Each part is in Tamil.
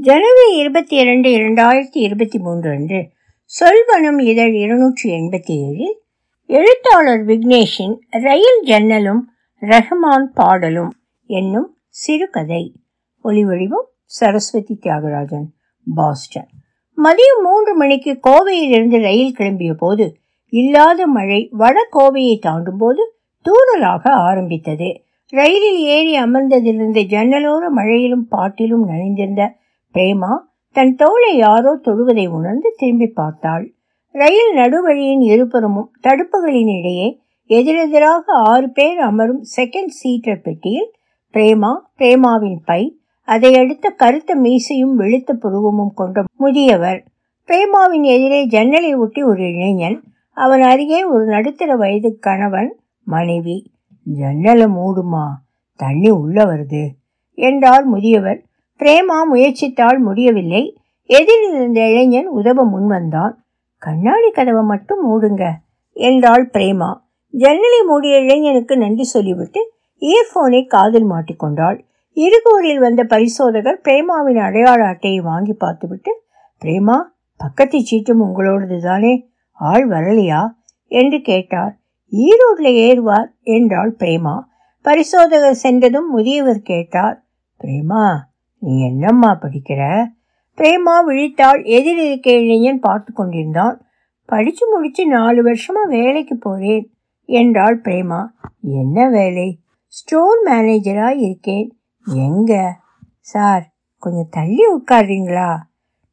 ஜனவரி இருபத்தி இரண்டு இரண்டாயிரத்தி இருபத்தி மூன்று அன்று சொல்வனம் இதழ் இருநூற்றி எண்பத்தி ஏழில் எழுத்தாளர் விக்னேஷின் ரயில் ஜன்னலும் ரஹ்மான் பாடலும் என்னும் சிறுகதை. ஒளிவடிவம் சரஸ்வதி தியாகராஜன் பாஸ்டன். மதியம் மூன்று மணிக்கு கோவையிலிருந்து ரயில் கிளம்பிய போது இல்லாத மழை வட கோவையை தாண்டும் போது தூறலாக ஆரம்பித்தது. ரயிலில் ஏறி அமர்ந்ததிலிருந்து ஜன்னலோர மழையிலும் பாட்டிலும் நனைந்திருந்த பிரேமா தன் தோளை யாரோ தொடுவதை உணர்ந்து திரும்பி பார்த்தாள். ரயில் நடுவழியின் இருபுறமும் தடுப்புகளின் இடையே எதிரெதிராக ஆறு பேர் அமரும் செகண்ட் சீட்டர் பெட்டியில் பிரேமா பிரேமாவின் பை அதை அடுத்த கருத்த மீசையும் வெளுத்த புருவமும் கொண்ட முதியவர். பிரேமாவின் எதிரே ஜன்னலை ஒட்டி ஒரு இளைஞன் அவன் அருகே ஒரு நடுத்தர வயது கணவன் மனைவி. ஜன்னலை மூடுமா? தண்ணி உள்ள வருது என்றார் முதியவர். பிரேமா முயற்சித்தால் முடியவில்லை. எதிரில் இருந்த இளைஞன் உதவ முன்வந்தான் கண்ணாடி கதவை மட்டும் மூடுங்க என்றாள் பிரேமா. ஜன்னலை மூடிய இளைஞனுக்கு நன்றி சொல்லிவிட்டு இயர்போனை காதில் மாட்டிக்கொண்டாள். இருகூரில் வந்த பரிசோதகர் பிரேமாவின் அடையாள அட்டையை வாங்கி பார்த்துவிட்டு பிரேமா பக்கத்து சீட்டும் உங்களோடது தானே ஆள் வரலையா? என்று கேட்டார். ஈரோட்ல ஏறுவார் என்றாள் பிரேமா. பரிசோதகர் சென்றதும் முதியவர் கேட்டார். பிரேமா நீ என்னம்மா படிக்கிற? பிரேமா விழித்தாள் எதிர் இளைஞன் பார்த்து கொண்டிருந்தான் படித்து முடித்து நாலு வருஷமாக வேலைக்கு போகிறேன் என்றாள் பிரேமா. என்ன வேலை? ஸ்டோர் மேனேஜராக இருக்கேன். எங்க? சார் கொஞ்சம் தள்ளி உட்காடுறீங்களா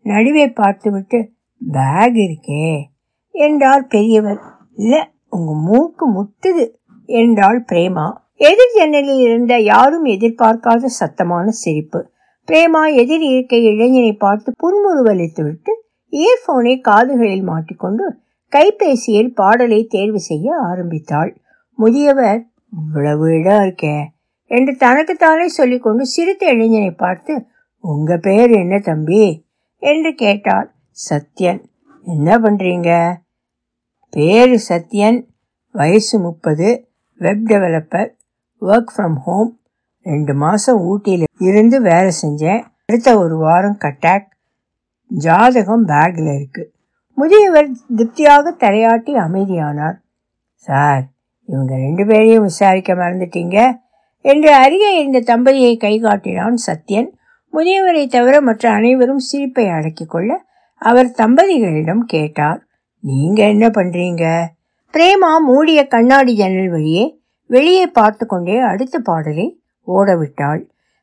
நடுவே பார்த்துவிட்டு பேக் இருக்கே என்றார் பெரியவர். இல்லை உங்கள் மூக்கு முட்டுது என்றாள் பிரேமா. எதிர் ஜன்னலில் இருந்த யாரும் எதிர்பார்க்காத சத்தமான சிரிப்பு. பிரேமா எதிர் இருக்கை இளைஞனை பார்த்து புன்முறுவலித்துவிட்டு இயர்போனை காதுகளில் மாட்டிக்கொண்டு கைபேசியில் பாடலை தேர்வு செய்ய ஆரம்பித்தாள். முதியவர் இவ்வளவு இடம் இருக்கே என்று தனக்குத்தானே சொல்லிக்கொண்டு சிரித்த இளைஞனை பார்த்து உங்க பேர் என்ன தம்பி? என்று கேட்டார் சத்யன். என்ன பண்றீங்க? பேர் சத்யன். வயசு முப்பது. Web developer. Work from home. ரெண்டு மாதம் ஊட்டியில் இருந்து வேலை செஞ்சேன். அடுத்த ஒரு வாரம் கட்டாக் ஜாதகம் பேக்கில் இருக்குது முதியவர் திருப்தியாக தலையாட்டி அமைதியானார். சார் இவங்க ரெண்டு பேரையும் விசாரிக்க மறந்துட்டீங்க. என்று அருகே இருந்த தம்பதியை கை காட்டினான் சத்யன். முதியவரை தவிர மற்ற அனைவரும் சிரிப்பை அடக்கிக் கொள்ள அவர் தம்பதிகளிடம் கேட்டார். நீங்க என்ன பண்றீங்க? பிரேமா மூடிய கண்ணாடி ஜன்னல் வழியே வெளியே பார்த்து கொண்டே அடுத்த பாடலை ஓடவிட்டாள்.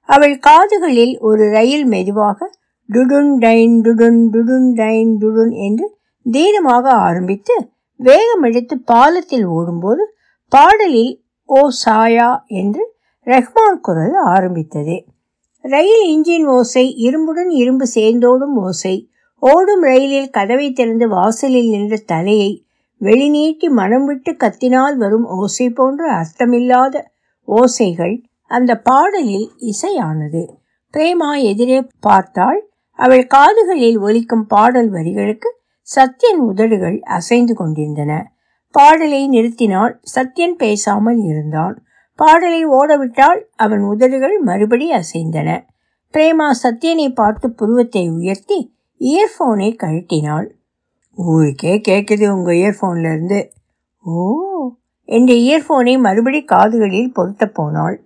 அவள் காதுகளில் ஒரு ரயில் மெதுவாக டுடுன் டைன் டுடுன் டுடுன் டைன் டுடுன் என்று தீனமாக ஆரம்பித்து வேகம் எடுத்து பாலத்தில் ஓடும்போது பாடலில் ஓ சாயா என்று ரஹ்மான் குரல் ஆரம்பித்தது. ரயில் இன்ஜின் ஓசை இரும்புடன் இரும்பு சேர்ந்தோடும் ஓசை ஓடும் ரயிலில் கதவை திறந்து வாசலில் நின்ற தலையை வெளிநீட்டி மனம் விட்டு கத்தினால் வரும் ஓசை போன்ற அர்த்தமில்லாத ஓசைகள் அந்த பாடலில் இசையானது. பிரேமா எதிரே பார்த்தாள். அவள் காதுகளில் ஒலிக்கும் பாடல் வரிகளுக்கு சத்யன் உதடுகள் அசைந்து கொண்டிருந்தன. பாடலை நிறுத்தினால் சத்யன் பேசாமல் இருந்தான். பாடலை ஓடவிட்டால் அவன் உதடுகள் மறுபடி அசைந்தன. பிரேமா சத்யனை பார்த்து புருவத்தை உயர்த்தி இயர்ஃபோனை கழட்டினாள். ஊருக்கே கேட்குது உங்கள் இயர்ஃபோன்லேருந்து ஓ என்ற இயர்ஃபோனை மறுபடி காதுகளில் பொருத்த போனாள்.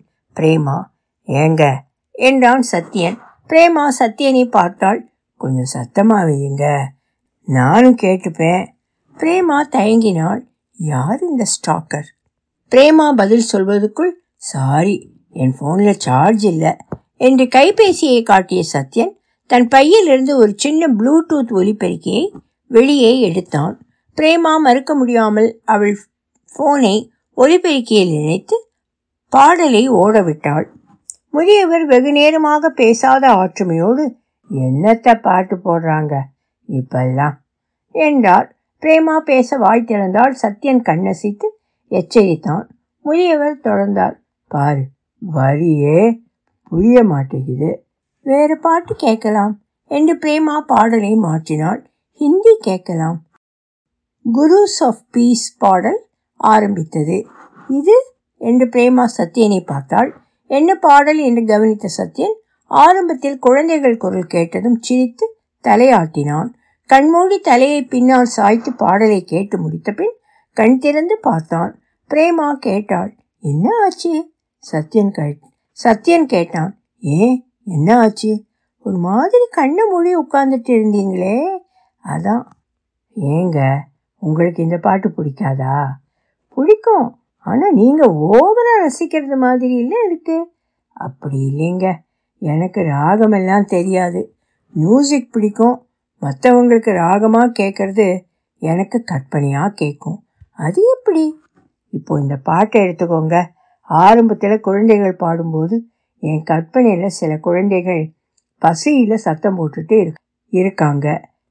பிரேமா ஏங்க? என்றான் சத்யன். பிரேமா சத்யனை பார்த்தாள். கொஞ்சம் சத்தமா வையுங்க. நானும் கேட்டுப்பேன். பிரேமா தயங்கினாள். யார் இந்த ஸ்டாக்கர் பிரேமா பதில் சொல்வதற்குள் சாரி என் ஃபோனில் சார்ஜ் இல்லை என்று கைபேசியை காட்டிய சத்யன் தன் பையிலிருந்து ஒரு சின்ன ப்ளூடூத் ஒலிபெருக்கியை வெளியே எடுத்தான். பிரேமா மறுக்க முடியாமல் அவள் ஃபோனை ஒலிபெருக்கியில் இணைத்து பாடலை ஓடவிட்டாள். முதியவர் வெகு நேரமாக பேசாத ஆற்றுமையோடு என்னத்த பாட்டு போடுறாங்க? இப்பெல்லாம்? என்றார். பிரேமா பேச வாய் திறந்தால் சத்யன் கண்ணசித்து எச்சரித்தான். முதியவர் தொடர்ந்தார். பாரு வரியே புரிய மாட்டேங்குது. வேறு பாட்டு கேட்கலாம். என்று பிரேமா பாடலை மாற்றினாள். ஹிந்தி கேட்கலாம். குருஸ் ஆஃப் பீஸ் பாடல் ஆரம்பித்தது. இது என்று பிரேமா சத்யனை பார்த்தாள். என்ன பாடல்? என்று கவனித்த சத்யன் ஆரம்பத்தில் குழந்தைகள் குரல் கேட்டதும் சிரித்து தலையாட்டினான். கண்மூடி தலையை பின்னால் சாய்த்து பாடலை கேட்டு முடித்த பின் கண் திறந்து பார்த்தான். பிரேமா கேட்டாள் என்ன ஆச்சு? சத்யன் கேட் சத்யன் கேட்டான் ஏன் என்ன ஆச்சு? ஒரு மாதிரி கண்ணை மூடி உட்கார்ந்துட்டு இருந்தீங்களே. அதான். ஏங்க உங்களுக்கு இந்த பாட்டு பிடிக்காதா? பிடிக்கும். ஆனால் நீங்கள் ஓவராக ரசிக்கிறது மாதிரி இல்லை இருக்கு அப்படி இல்லைங்க. எனக்கு ராகமெல்லாம் தெரியாது. மியூசிக் பிடிக்கும். மற்றவங்களுக்கு ராகமாக கேட்குறது எனக்கு கற்பனையாக கேட்கும் அது எப்படி? இப்போ இந்த பாட்டை எடுத்துக்கோங்க. ஆரம்பத்தில் குழந்தைகள் பாடும்போது என் கற்பனையில் சில குழந்தைகள் பசியில் சத்தம் போட்டுட்டு இரு இருக்காங்க.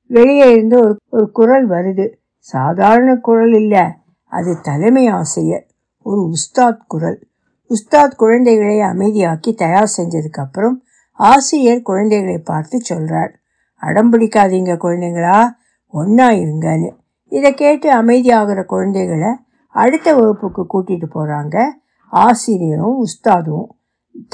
வெளியே இருந்து ஒரு ஒரு குரல் வருது. சாதாரண குரல் இல்லை. அது தலைமை ஆசிரியர். ஒரு உஸ்தாத் குரல். உஸ்தாத் குழந்தைகளை அமைதியாக்கி தயார் செஞ்சதுக்கு அப்புறம் ஆசிரியர் குழந்தைகளை பார்த்து சொல்றார். அடம் பிடிக்காதீங்க குழந்தைங்களா ஒன்றா இருங்கன்னு. இதை கேட்டு அமைதியாகிற குழந்தைகளை அடுத்த வகுப்புக்கு கூட்டிட்டு போகிறாங்க ஆசிரியரும் உஸ்தாதும்.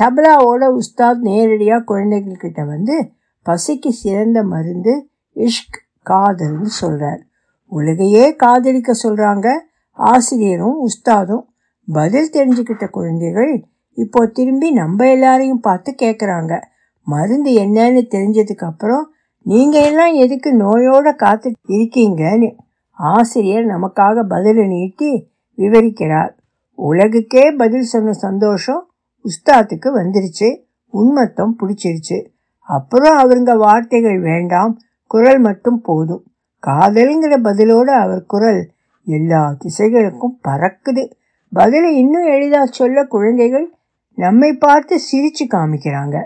தபலாவோட உஸ்தாத் நேரடியாக குழந்தைகள்கிட்ட வந்து பசிக்கு சிறந்த மருந்து இஷ்க் காதல்னு சொல்கிறார் உலகையே காதலிக்க சொல்கிறாங்க ஆசிரியரும் உஸ்தாதும் பதில் தெரிஞ்சுக்கிட்ட குழந்தைகள் இப்போ திரும்பி நம்ம எல்லாரையும் பார்த்து கேட்குறாங்க மருந்து என்னன்னு தெரிஞ்சதுக்கு அப்புறம் நீங்கள் எல்லாம் எதுக்கு நோயோட காத்து இருக்கீங்கன்னு ஆசிரியர் நமக்காக பதிலை நீட்டி விவரிக்கிறார். உலகுக்கே பதில் சொன்ன சந்தோஷம் உஸ்தாத்துக்கு வந்துருச்சு. உண்மத்தம் பிடிச்சிருச்சு. அப்புறம் அவருங்க வார்த்தைகள் வேண்டாம் குரல் மட்டும் போதும். காதல்ங்கிற பதிலோடு அவர் குரல் எல்லா திசைகளுக்கும் பறக்குது. பதிலை இன்னும் எளிதாக சொல்ல குழந்தைகள் நம்மை பார்த்து சிரிச்சு காமிக்கிறாங்க.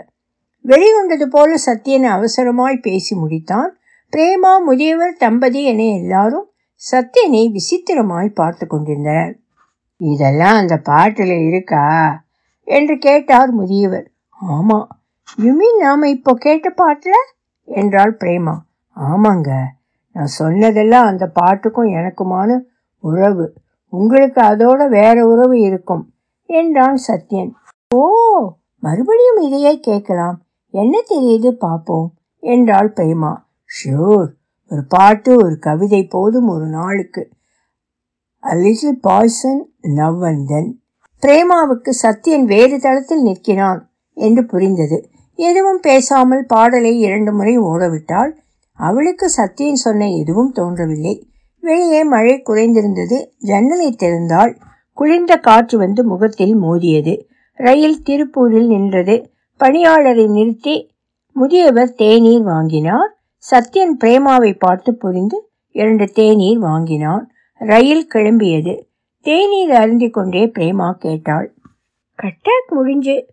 வெளிகொண்டது போல சத்யனை அவசரமாய் பேசி முடித்தான். பிரேமா முதியவர் தம்பதி என எல்லாரும் சத்யனை விசித்திரமாய் பார்த்து கொண்டிருந்தனர். இதெல்லாம் அந்த பாட்டில் இருக்கா? என்று கேட்டார் முதியவர். ஆமாம் யுமின் நாம் இப்போ கேட்ட பாட்டில்? என்றாள் பிரேமா. ஆமாங்க. நான் சொன்னதெல்லாம் அந்த பாட்டுக்கும் எனக்குமான உறவு. உங்களுக்கு அதோட வேற உறவு இருக்கும் என்றான் சத்யன். ஓ மறுபடியும் இதையே கேட்கலாம். என்ன தெரியுது பார்ப்போம் என்றாள் பிரேமா. ஷியோர் ஒரு பாட்டு ஒரு கவிதை போதும் ஒரு நாளுக்கு. A little poison now and then பிரேமாவுக்கு Sathyan வேறு தளத்தில் நிற்கிறான் என்று புரிந்தது. எதுவும் பேசாமல் பாடலை இரண்டு முறை ஓடவிட்டால் அவளுக்கு சத்யன் சொன்ன எதுவும் தோன்றவில்லை. வெளியே மழை குறைந்திருந்தது. ஜன்னலை திறந்தால் குளிர்ந்த காற்று வந்து முகத்தில் மோதியது. ரயில் திருப்பூரில் நின்றது. பணியாளரை நிறுத்தி முதியவர் தேநீர் வாங்கினார். சத்யன் பிரேமாவை பார்த்து புரிந்து இரண்டு தேநீர் வாங்கினான். ரயில் கிளம்பியது. தேநீர் அருந்தி கொண்டே பிரேமா கேட்டாள். கட்டாக் முடிஞ்சு.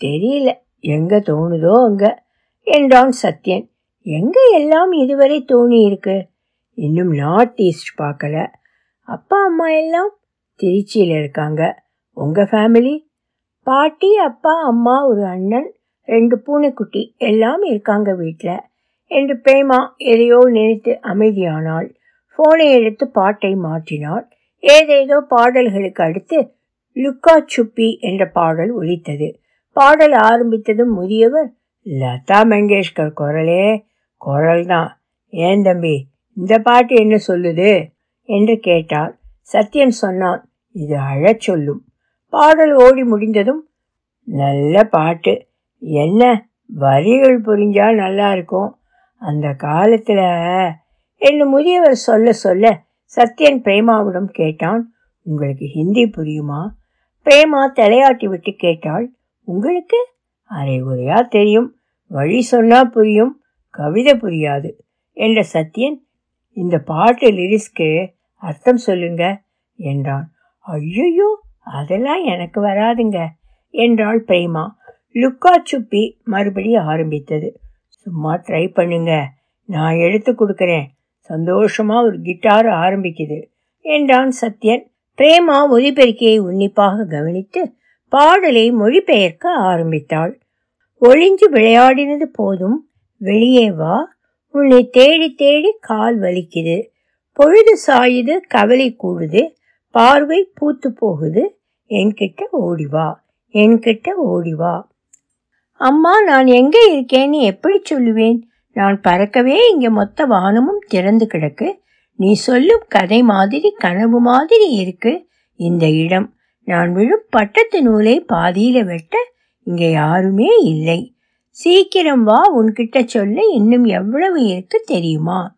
தெரியல. எங்க தோணுதோ அங்க? என்றான் சத்யன். எங்க எல்லாம் இதுவரை தோணி இருக்கு இன்னும் நார்த் ஈஸ்ட் பார்க்கல. அப்பா அம்மா எல்லாம் திருச்சியில் இருக்காங்க. உங்கள் ஃபேமிலி பாட்டி அப்பா அம்மா ஒரு அண்ணன் ரெண்டு பூனைக்குட்டி எல்லாம் இருக்காங்க வீட்டில் என்று பிரேமா எதையோ நினைத்து அமைதியானாள். ஃபோனை எடுத்து பாட்டை மாற்றினாள். ஏதேதோ பாடல்களுக்கு அடுத்து லுக்கா சுப்பி என்ற பாடல் ஒலித்தது. பாடல் ஆரம்பித்ததும் முதியவர் லதா மங்கேஷ்கர் குரலே குரல் தான் ஏன் தம்பி இந்த பாட்டு என்ன சொல்லுது? என்று கேட்டார் சத்யன் சொன்னான் இது அழச் சொல்லும். பாடல் ஓடி முடிந்ததும் நல்ல பாட்டு. என்ன வரிகள் புரிஞ்சால் நல்லா இருக்கும். அந்த காலத்தில் என்று முதியவர் சொல்ல சொல்ல சத்யன் பிரேமாவிடம் கேட்டான் உங்களுக்கு ஹிந்தி புரியுமா? பிரேமா தலையாட்டி விட்டு கேட்டாள் உங்களுக்கு அரை உரையா தெரியும். வழி சொன்னா புரியும் கவிதை புரியாது. என்ற சத்யன் இந்த பாட்டு லிரிஸ்க்கு அர்த்தம் சொல்லுங்க என்றான். ஐயோ அதெல்லாம் எனக்கு வராதுங்க என்றாள் பிரேமா. லுக்கா சுப்பி மறுபடி ஆரம்பித்தது. சும்மா ட்ரை பண்ணுங்க நான் எடுத்து கொடுக்குறேன். சந்தோஷமாக ஒரு கிட்டார் ஆரம்பிக்குது என்றான் சத்யன். பிரேமா ஒலிபெருக்கியை உன்னிப்பாக கவனித்து பாடலை மொழிபெயர்க்க ஆரம்பித்தாள். ஒளிஞ்சு விளையாடினது போதும் வெளியே வா உன்னை தேடி தேடி கால் வலிக்குது. பொழுது சாயுது கவலை கூடுது. பார்வை பூத்து போகுது. என்கிட்ட ஓடிவா என்கிட்ட ஓடிவா அம்மா நான் எங்கே இருக்கேன்னு எப்படி சொல்லுவேன்? நான் பறக்கவே இங்கே மொத்த வானமும் திறந்து கிடக்கு. நீ சொல்லும் கதை மாதிரி கனவு மாதிரி இருக்கு. இந்த இடம். நான் விழும் பட்டத்து நூலை பாதியில வெட்ட இங்கே யாருமே இல்லை. சீக்கிரம் வா உன்கிட்ட சொல்லு இன்னும் எவ்வளவு இருக்கு தெரியுமா?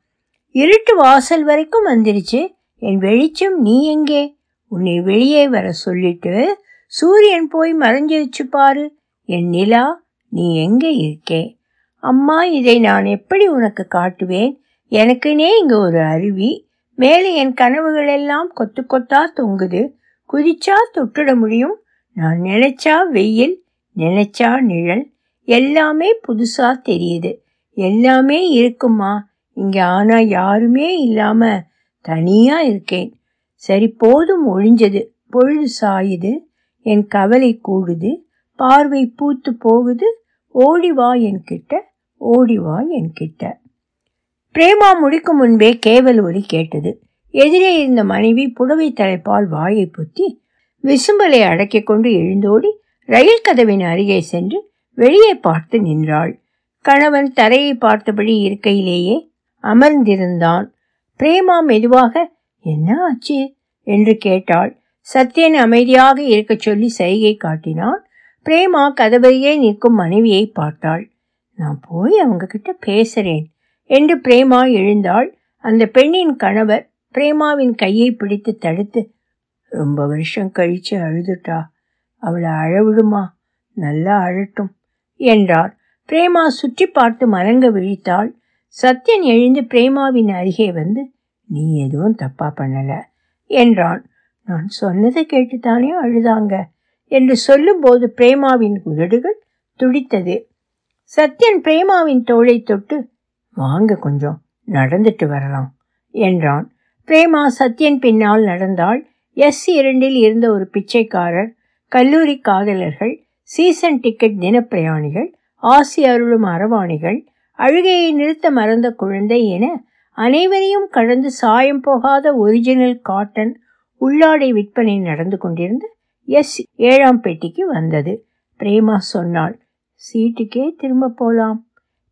இருட்டு வாசல் வரைக்கும் வந்துருச்சு. என் வெளிச்சம் நீ எங்கே? உன்னை வெளியே வர சொல்லிட்டு சூரியன் போய் மறைஞ்சிருச்சு பாரு. என் நிலா நீ எங்கே இருக்கே? அம்மா இதை நான் எப்படி உனக்கு காட்டுவேன்? எனக்குனே இங்கே ஒரு அருவி. மேலே என் கனவுகள் எல்லாம் கொத்து கொத்தா தொங்குது. குதிச்சா தொட்டுட முடியும். நான் நினைச்சா வெயில் நினைச்சா நிழல். எல்லாமே புதுசா தெரியுது. எல்லாமே இருக்குமா? இங்க ஆனா யாருமே இல்லாம தனியா இருக்கேன். சரி போதும் ஒழிஞ்சது. பொழுது சாயுது. என் கவலை கூடுது. பார்வை பூத்து போகுது. ஓடி வா என்கிட்ட. ஓடி வா என்கிட்ட. பிரேமா முடிக்கும் முன்பே கேவல் ஒலி கேட்டது. எதிரே இருந்த மனைவி புடவை தலைப்பால் வாயை புத்தி விசும்பலை அடக்கிக் கொண்டு எழுந்தோடி ரயில் கதவின் அருகே சென்று வெளியே பார்த்து நின்றாள். கணவன் தரையை பார்த்தபடி இருக்கையிலேயே அமர்ந்திருந்தான். பிரேமா மெதுவாக என்ன ஆச்சு? என்று கேட்டாள். சத்யன் அமைதியாக இருக்கச் சொல்லி சைகை காட்டினான். பிரேமா கதவையே நிற்கும் மனைவியை பார்த்தாள். நான் போய் அவங்க கிட்ட பேசுறேன் என்று பிரேமா எழுந்தாள். அந்த பெண்ணின் கணவர் பிரேமாவின் கையை பிடித்து தடுத்து ரொம்ப வருஷம் கழிச்சு அழுதுட்டா. அவளை அழவிடுமா நல்லா அழட்டும். என்றார். பிரேமா சுற்றி பார்த்து மலங்க விழித்தாள். சத்யன் எழுந்து பிரேமாவின் அருகே வந்து நீ எதுவும் தப்பா பண்ணல என்றான். நான் சொன்னதை கேட்டுத்தானே அழுதாங்க என்று சொல்லும்போது பிரேமாவின் உதடுகள் துடித்தது. சத்யன் பிரேமாவின் தோளை தொட்டு வாங்க கொஞ்சம் நடந்துட்டு வரலாம் என்றான். பிரேமா சத்யன் பின்னால் நடந்தாள். எஸ் இரண்டில் இருந்த ஒரு பிச்சைக்காரர் கல்லூரி காதலர்கள் சீசன் டிக்கெட் தினப்பிரயாணிகள் ஆசி அருளும் அரவாணிகள் அழுகையை நிறுத்த மறந்த குழந்தை என அனைவரையும் கடந்து சாயம் போகாத ஒரிஜினல் காட்டன் உள்ளாடை விற்பனை நடந்து கொண்டிருந்த எஸ் ஏழாம் பெட்டிக்கு வந்தது. பிரேமா சொன்னாள் சீட்டுக்கே திரும்ப போலாம்.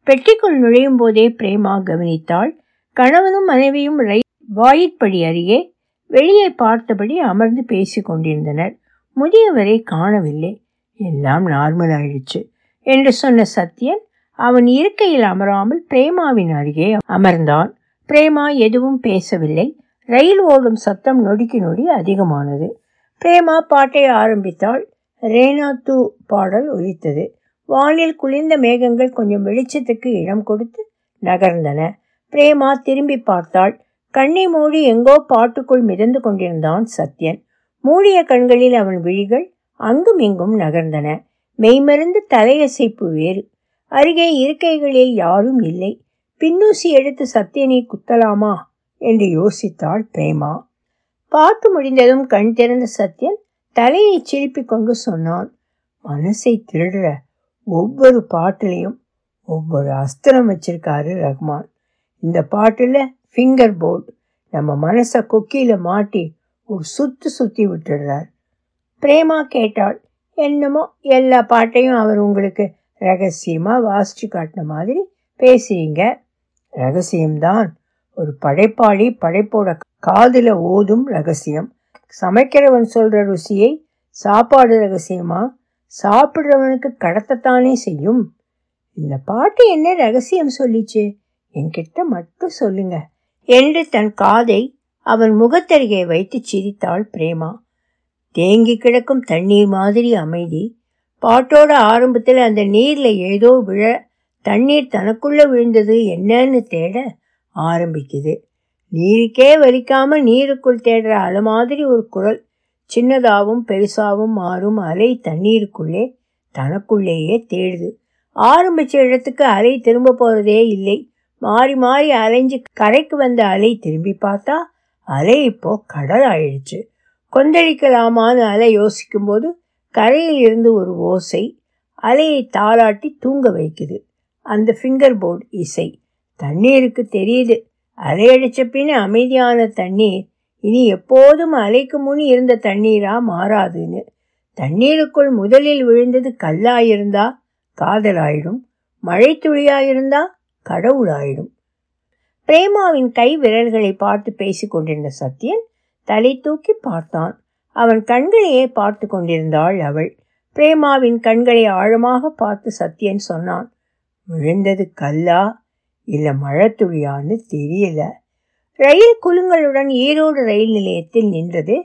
பெட்டிக்குள் நுழையும் போதே பிரேமா கவனித்தாள் கணவனும் மனைவியும் ரை வாயிற்படி அருகே வெளியே பார்த்தபடி அமர்ந்து பேசிக் கொண்டிருந்தனர். முதியவரை காணவில்லை. எல்லாம் நார்மல் ஆயிடுச்சு என்று சொன்ன சத்யன் அவன் இருக்கையில் அமராமல் பிரேமாவின் அருகே அமர்ந்தான். பிரேமா எதுவும் பேசவில்லை. ரயில் ஓடும் சத்தம் நொடிக்கு நொடி அதிகமானது. பிரேமா பாட்டை ஆரம்பித்தால் ரேனா தூ பாடல் ஒலித்தது. வானில் குளிர்ந்த மேகங்கள் கொஞ்சம் வெளிச்சத்துக்கு இடம் கொடுத்து நகர்ந்தன. பிரேமா திரும்பி பார்த்தாள். கண்ணை மூடி எங்கோ பாட்டுக்குள் மிதந்து கொண்டிருந்தான் சத்யன். மூடிய கண்களில் அவன் விழிகள் அங்கும் இங்கும் நகர்ந்தன. மெய்மருந்து தலையசைப்பு வேறு. அருகே இருக்கைகளில் யாரும் இல்லை. பின்னூசி எடுத்து சத்தியனை குத்தலாமா? என்று யோசித்தாள் பிரேமா. பார்த்து முடிந்ததும் கண் திறந்த சத்யன் தலையை சிரிப்பிக் கொண்டு சொன்னான். மனசை திருடுற ஒவ்வொரு பாட்டிலையும் ஒவ்வொரு அஸ்திரம் வச்சிருக்காரு ரஹ்மான். இந்த பாட்டில் ஃபிங்கர் போர்டு நம்ம மனசை கொக்கியில் மாட்டி ஒரு சுத்து சுற்றி விட்டுடுறார். பிரேமா கேட்டாள். என்னமோ எல்லா பாட்டையும் அவர் உங்களுக்கு ரகசியமாக வாசிச்சு காட்டின மாதிரி பேசுறீங்க. ரகசியம்தான். ஒரு படைப்பாளி படைப்போட காதில் ஓதும் ரகசியம். சமைக்கிறவன் சொல்கிற ருசியை சாப்பாடு ரகசியமா? சாப்பிட்றவனுக்கு கடத்தத்தானே செய்யும்? இந்த பாட்டு என்ன ரகசியம் சொல்லிச்சு? என்கிட்ட மட்டும் சொல்லுங்க. என்று தன் காதை அவன் முகத்தருகே வைத்து சிரித்தாள் பிரேமா. தேங்கி கிடக்கும் தண்ணீர் மாதிரி அமைதி. பாட்டோட ஆரம்பத்தில் அந்த நீரில் ஏதோ விழ தண்ணீர் தனக்குள்ள விழுந்தது என்னன்னு தேட ஆரம்பிக்குது. நீருக்கே வலிக்காம நீருக்குள் தேடுற அலை மாதிரி ஒரு குரல். சின்னதாகவும் பெருசாகவும் மாறும் அலை தண்ணீருக்குள்ளே தனக்குள்ளேயே தேடுது. ஆரம்பிச்ச இடத்துக்கு அலை திரும்ப போறதே இல்லை. மாறி மாறி அலைஞ்சு கரைக்கு வந்த அலை திரும்பி பார்த்தா அலை இப்போ கடல் ஆயிடுச்சு. கொந்தளிக்கலாமான்னு அலை யோசிக்கும் போது கரையில் இருந்து ஒரு ஓசை அலையை தாளாட்டி தூங்க வைக்குது. அந்த ஃபிங்கர் போர்டு இசை. தண்ணீருக்கு தெரியுது. அலையடிச்ச பின் அமைதியான தண்ணீர். இனி எப்போதும் அலைக்கு முன் இருந்த தண்ணீரா மாறாதுன்னு. தண்ணீருக்குள் முதலில் விழுந்தது கல்லாயிருந்தா காதலாயிடும். மழை துளியாயிருந்தா கடவுளாயிடும். பிரேமாவின் கை விரல்களை பார்த்து பேசிக்கொண்டிருந்த சத்யன் தலை தூக்கி பார்த்தான். அவன் கண்களையே பார்த்து கொண்டிருந்தாள் அவள். பிரேமாவின் கண்களை ஆழமாக பார்த்து சத்யன் சொன்னான் விழுந்தது கல்லா? இல்லை மழத்துளியான்னு தெரியல. ரயில் குலுங்களுடன் ஈரோடு ரயில் நிலையத்தில் நின்றது.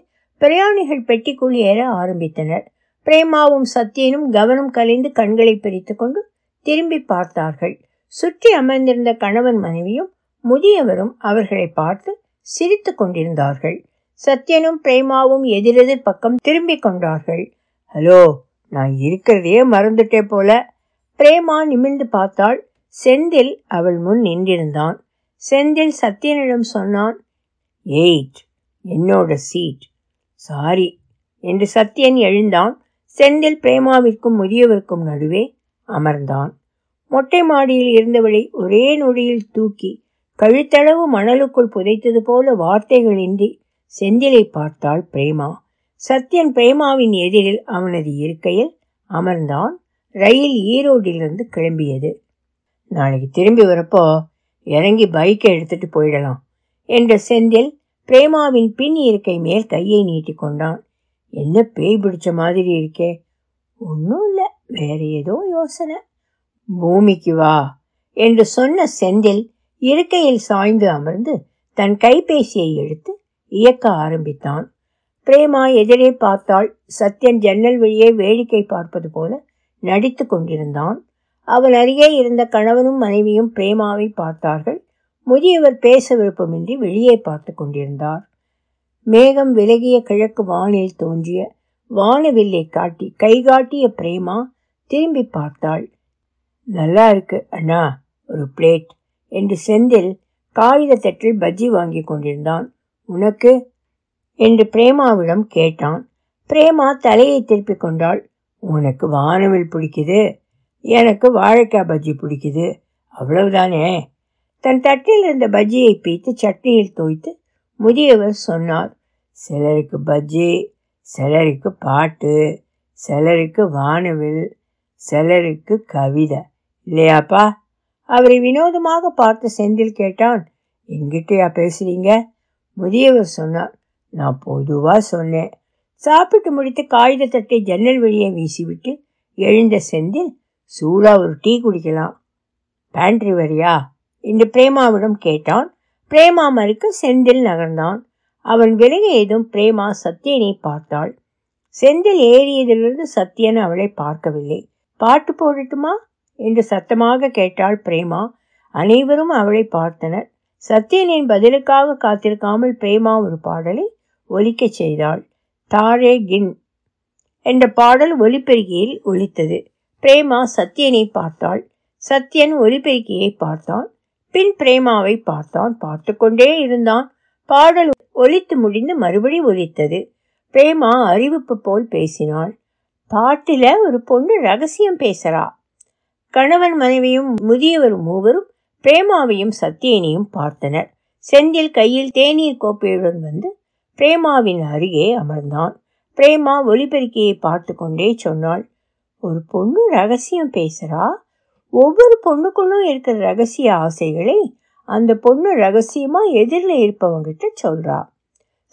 பிரயாணிகள் பெட்டிக்குள் ஏற ஆரம்பித்தனர். பிரேமாவும் சத்யனும் கவனம் கலைந்து கண்களை பிரித்து கொண்டு திரும்பி பார்த்தார்கள். சுற்றி அமர்ந்திருந்த கணவன் மனைவியும் முதியவரும் அவர்களை பார்த்து சிரித்து கொண்டிருந்தார்கள். சத்யனும் பிரேமாவும் எதிரெதிர் பக்கம் திரும்பிக் கொண்டார்கள். ஹலோ நான் இருக்கிறதையே மறந்துட்டே போல. பிரேமா நிமிர்ந்து பார்த்தாள். செந்தில் அவள் முன் நின்றிருந்தான். செந்தில் சத்யனிடம் சொன்னான் எயிட் என்னோட சீட் சாரி என்று சத்யன் எழுந்தான். செந்தில் பிரேமாவிற்கும் முதியவருக்கும் நடுவே அமர்ந்தான். மொட்டை மாடியில் இருந்தவளை ஒரே நொடியில் தூக்கி கழுத்தளவு மணலுக்குள் புதைத்தது போல வார்த்தைகளின்றி செந்திலை பார்த்தாள் பிரேமா. சத்யன் பிரேமாவின் எதிரில் அவனது இருக்கையில் அமர்ந்தான். ரயில் ஈரோடிலிருந்து கிளம்பியது. நாளைக்கு திரும்பி வரப்போ இறங்கி பைக்கை எடுத்துட்டு போயிடலாம் என்ற செந்தில் பிரேமாவின் பின் இருக்கை மேல் கையை நீட்டி கொண்டான். என்ன பேய் பிடிச்ச மாதிரி இருக்கே. ஒன்றும் இல்லை. வேற ஏதோ யோசனை. பூமிக்கு வா என்று சொன்ன செந்தில் இருக்கையில் சாய்ந்து அமர்ந்து தன் கைபேசியை எடுத்து இயக்க ஆரம்பித்தான். பிரேமா எதிரே பார்த்தாள். சத்யன் ஜன்னல் வழியே வேடிக்கை பார்ப்பது போல நடித்து கொண்டிருந்தான். அவன் அருகே இருந்த கணவனும் மனைவியும் பிரேமாவை பார்த்தார்கள். முதியவர் பேச விருப்பமின்றி வெளியே பார்த்து கொண்டிருந்தார். மேகம் விலகிய கிழக்கு வானில் தோன்றிய வானவில்லை காட்டி கைகாட்டிய பிரேமா திரும்பி பார்த்தாள். நல்லா இருக்கு அண்ணா ஒரு பிளேட் என்று செந்தில் காகித தட்டில் பஜ்ஜி வாங்கி கொண்டிருந்தான். உனக்கு? என்று பிரேமாவிடம் கேட்டான். பிரேமா தலையை திருப்பிக் கொண்டாள். உனக்கு வானவில் பிடிக்குது எனக்கு வாழைக்காய் பஜ்ஜி பிடிக்குது அவ்வளவுதானே? தன் தட்டில் இருந்த பஜ்ஜியை பீத்து சட்னியில் தோய்த்து முதியவர் சொன்னார். சிலருக்கு பஜ்ஜி சிலருக்கு பாட்டு சிலருக்கு வானவில் சிலருக்கு கவிதை. இல்லையாப்பா? அவரை வினோதமாக பார்த்து செந்தில் கேட்டான். எங்கிட்டயா பேசுறீங்க? முதியவர் சொன்னார். நான் பொதுவாக சொன்னேன். சாப்பிட்டு முடித்து காகித தட்டை ஜன்னல் வழியே வீசிவிட்டு எழுந்த செந்தில் சூடாக ஒரு டீ குடிக்கலாம். பேண்ட்ரி வரியா? என்று பிரேமாவிடம் கேட்டான். பிரேமா மறுக்க செந்தில் நகர்ந்தான். அவன் விலகியதும் பிரேமா சத்யனை பார்த்தாள். செந்தில் ஏறியதிலிருந்து சத்யன் அவளை பார்க்கவில்லை. பாட்டு போடட்டுமா? என்று சத்தமாக கேட்டாள் பிரேமா. அனைவரும் அவளை பார்த்தனர். சத்யனின் பதிலுக்காக காத்திருக்காமல் பிரேமா ஒரு பாடலை ஒலிக்கச் செய்தாள். தாரே கின் என்ற பாடல் ஒலிபெருக்கியில் ஒலித்தது. பிரேமா சத்யனை பார்த்தாள். சத்யன் ஒலிபெருக்கியை பார்த்தான். பின் பிரேமாவை பார்த்தான். பார்த்து கொண்டே இருந்தான். பாடல் ஒலித்து முடிந்து மறுபடி ஒலித்தது. பிரேமா அறிவிப்பு போல் பேசினாள். பாட்டில ஒரு பொண்ணு ரகசியம் பேசுறா. கணவன் மனைவியும் முதியவர் மூவரும் பிரேமாவையும் சத்யனையும் பார்த்தனர். செந்தில் கையில் தேநீர் கோப்பையுடன் வந்து பிரேமாவின் அருகே அமர்ந்தான். பிரேமா ஒலிபெருக்கியை பார்த்து கொண்டே சொன்னாள் ஒரு பொண்ணு ரகசியம் பேசுறா? ஒவ்வொரு பொண்ணுக்குள்ளும் இருக்கிற ரகசிய ஆசைகளை அந்த பொண்ணு ரகசியமா எதிரில் இருப்பவங்கிட்ட சொல்றா.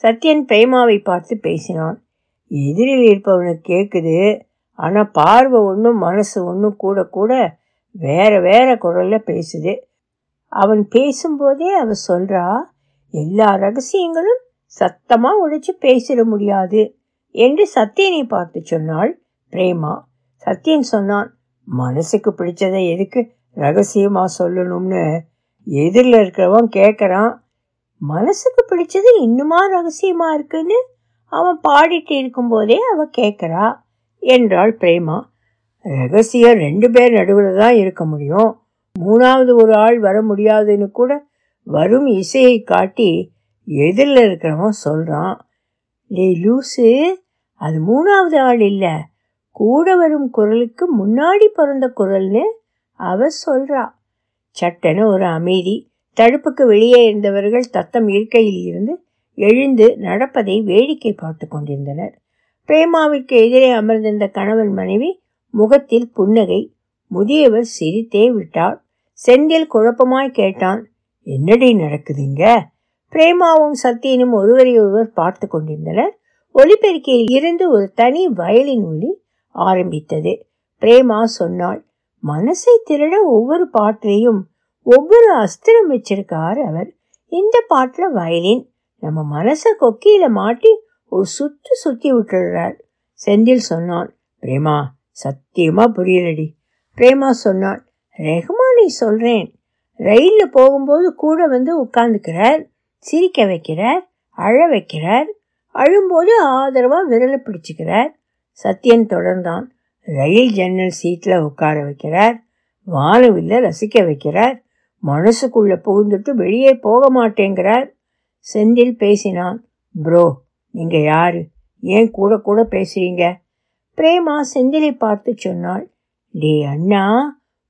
சத்யன் பிரேமாவை பார்த்து பேசினான் எதிரில் இருப்பவனுக்கு கேட்குது ஆனால் பார்வை ஒன்றும் மனசு ஒன்றும் கூட கூட வேற வேற குரல்ல பேசுது. அவன் பேசும்போதே அவ சொல்றா எல்லா ரகசியங்களும் சத்தமா உடைச்சு பேசிட முடியாது என்று சத்தியனை பார்த்து சொன்னாள் பிரேமா. சத்யன் சொன்னான் மனசுக்கு பிடிச்சதை எதுக்கு ரகசியமா சொல்லணும்னு? எதிரில் இருக்கிறவன் கேட்குறான் மனசுக்கு பிடிச்சது இன்னுமா ரகசியமா இருக்குன்னு அவன் பாடிட்டு இருக்கும்போதே அவ கேட்குறா என்றாள் பிரேமா. ரகசியம் ரெண்டு பேர் நடுவில் தான் இருக்க முடியும். மூணாவது ஒரு ஆள் வர முடியாதுன்னு கூட வரும் இசையை காட்டி எதிரில் இருக்கிறவன் சொல்கிறான் டேய் லூசு அது மூணாவது ஆள் இல்லை. கூட வரும் குரலுக்கு முன்னாடி பிறந்த குரல்னு அவ சொல்கிறா சட்டென ஒரு அமைதி. தடுப்புக்கு வெளியே இருந்தவர்கள் தத்தம் இருக்கையில் இருந்து எழுந்து நடப்பதை வேடிக்கை பார்த்து கொண்டிருந்தனர். பிரேமாவிற்கு எதிரே அமர்ந்திருந்த கணவன் மனைவி முகத்தில் புன்னகை. முதியவர் சிரித்தே விட்டார். செந்தில் குழப்பமாய் கேட்டான். என்னடி நடக்குதுங்க? பிரேமாவும் சத்தியனும் ஒருவரை ஒருவர் பார்த்து கொண்டிருந்தனர். ஒலிபெருக்கியில் இருந்து ஒரு தனி வயலின் ஒலி ஆரம்பித்தது. பிரேமா சொன்னாள் மனசை திருட ஒவ்வொரு பாட்டிலையும் ஒவ்வொரு அஸ்திரம் வச்சிருக்கார் அவர். இந்த பாட்டில் வயலின். நம்ம மனசை கொக்கியில மாட்டி ஒரு சுத்து சுத்தி விட்டுடுறார். செந்தில் சொன்னான் பிரேமா சத்தியமா புரியலடி. பிரேமா சொன்னான் ரெஹ்மான் சொல்றேன். ரயிலில் போகும்போது கூட வந்து உட்காந்துக்கிறார் சிரிக்க வைக்கிறார் அழ வைக்கிறார் அழும்போது ஆதரவாக விரலை பிடிச்சிக்கிறார். சத்யன் தொடர்ந்தான். ரயில் ஜன்னல் சீட்டில் உட்கார வைக்கிறார் வானவில்ல ரசிக்க வைக்கிறார் மனசுக்குள்ளே புகுந்துட்டு வெளியே போக மாட்டேங்கிறார். செந்தில் பேசினான் ப்ரோ நீங்கள் யார்? ஏன் கூட கூட பேசுகிறீங்க பிரேமா செந்திலை பார்த்து சொன்னாள் டே அண்ணா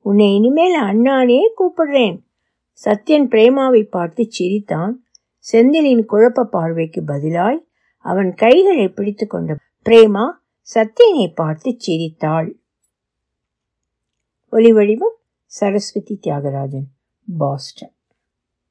உன்னை இனிமேல் அண்ணானே கூப்பிடுறேன். சத்யன் பிரேமாவை பார்த்து சிரித்தான். செந்திலின் குழப்ப பார்வைக்கு பதிலாய் அவன் கைகளை பிடித்து கொண்ட பிரேமா சத்யனை பார்த்து சிரித்தாள். ஒலிவடிவம் சரஸ்வதி தியாகராஜன் பாஸ்டன்.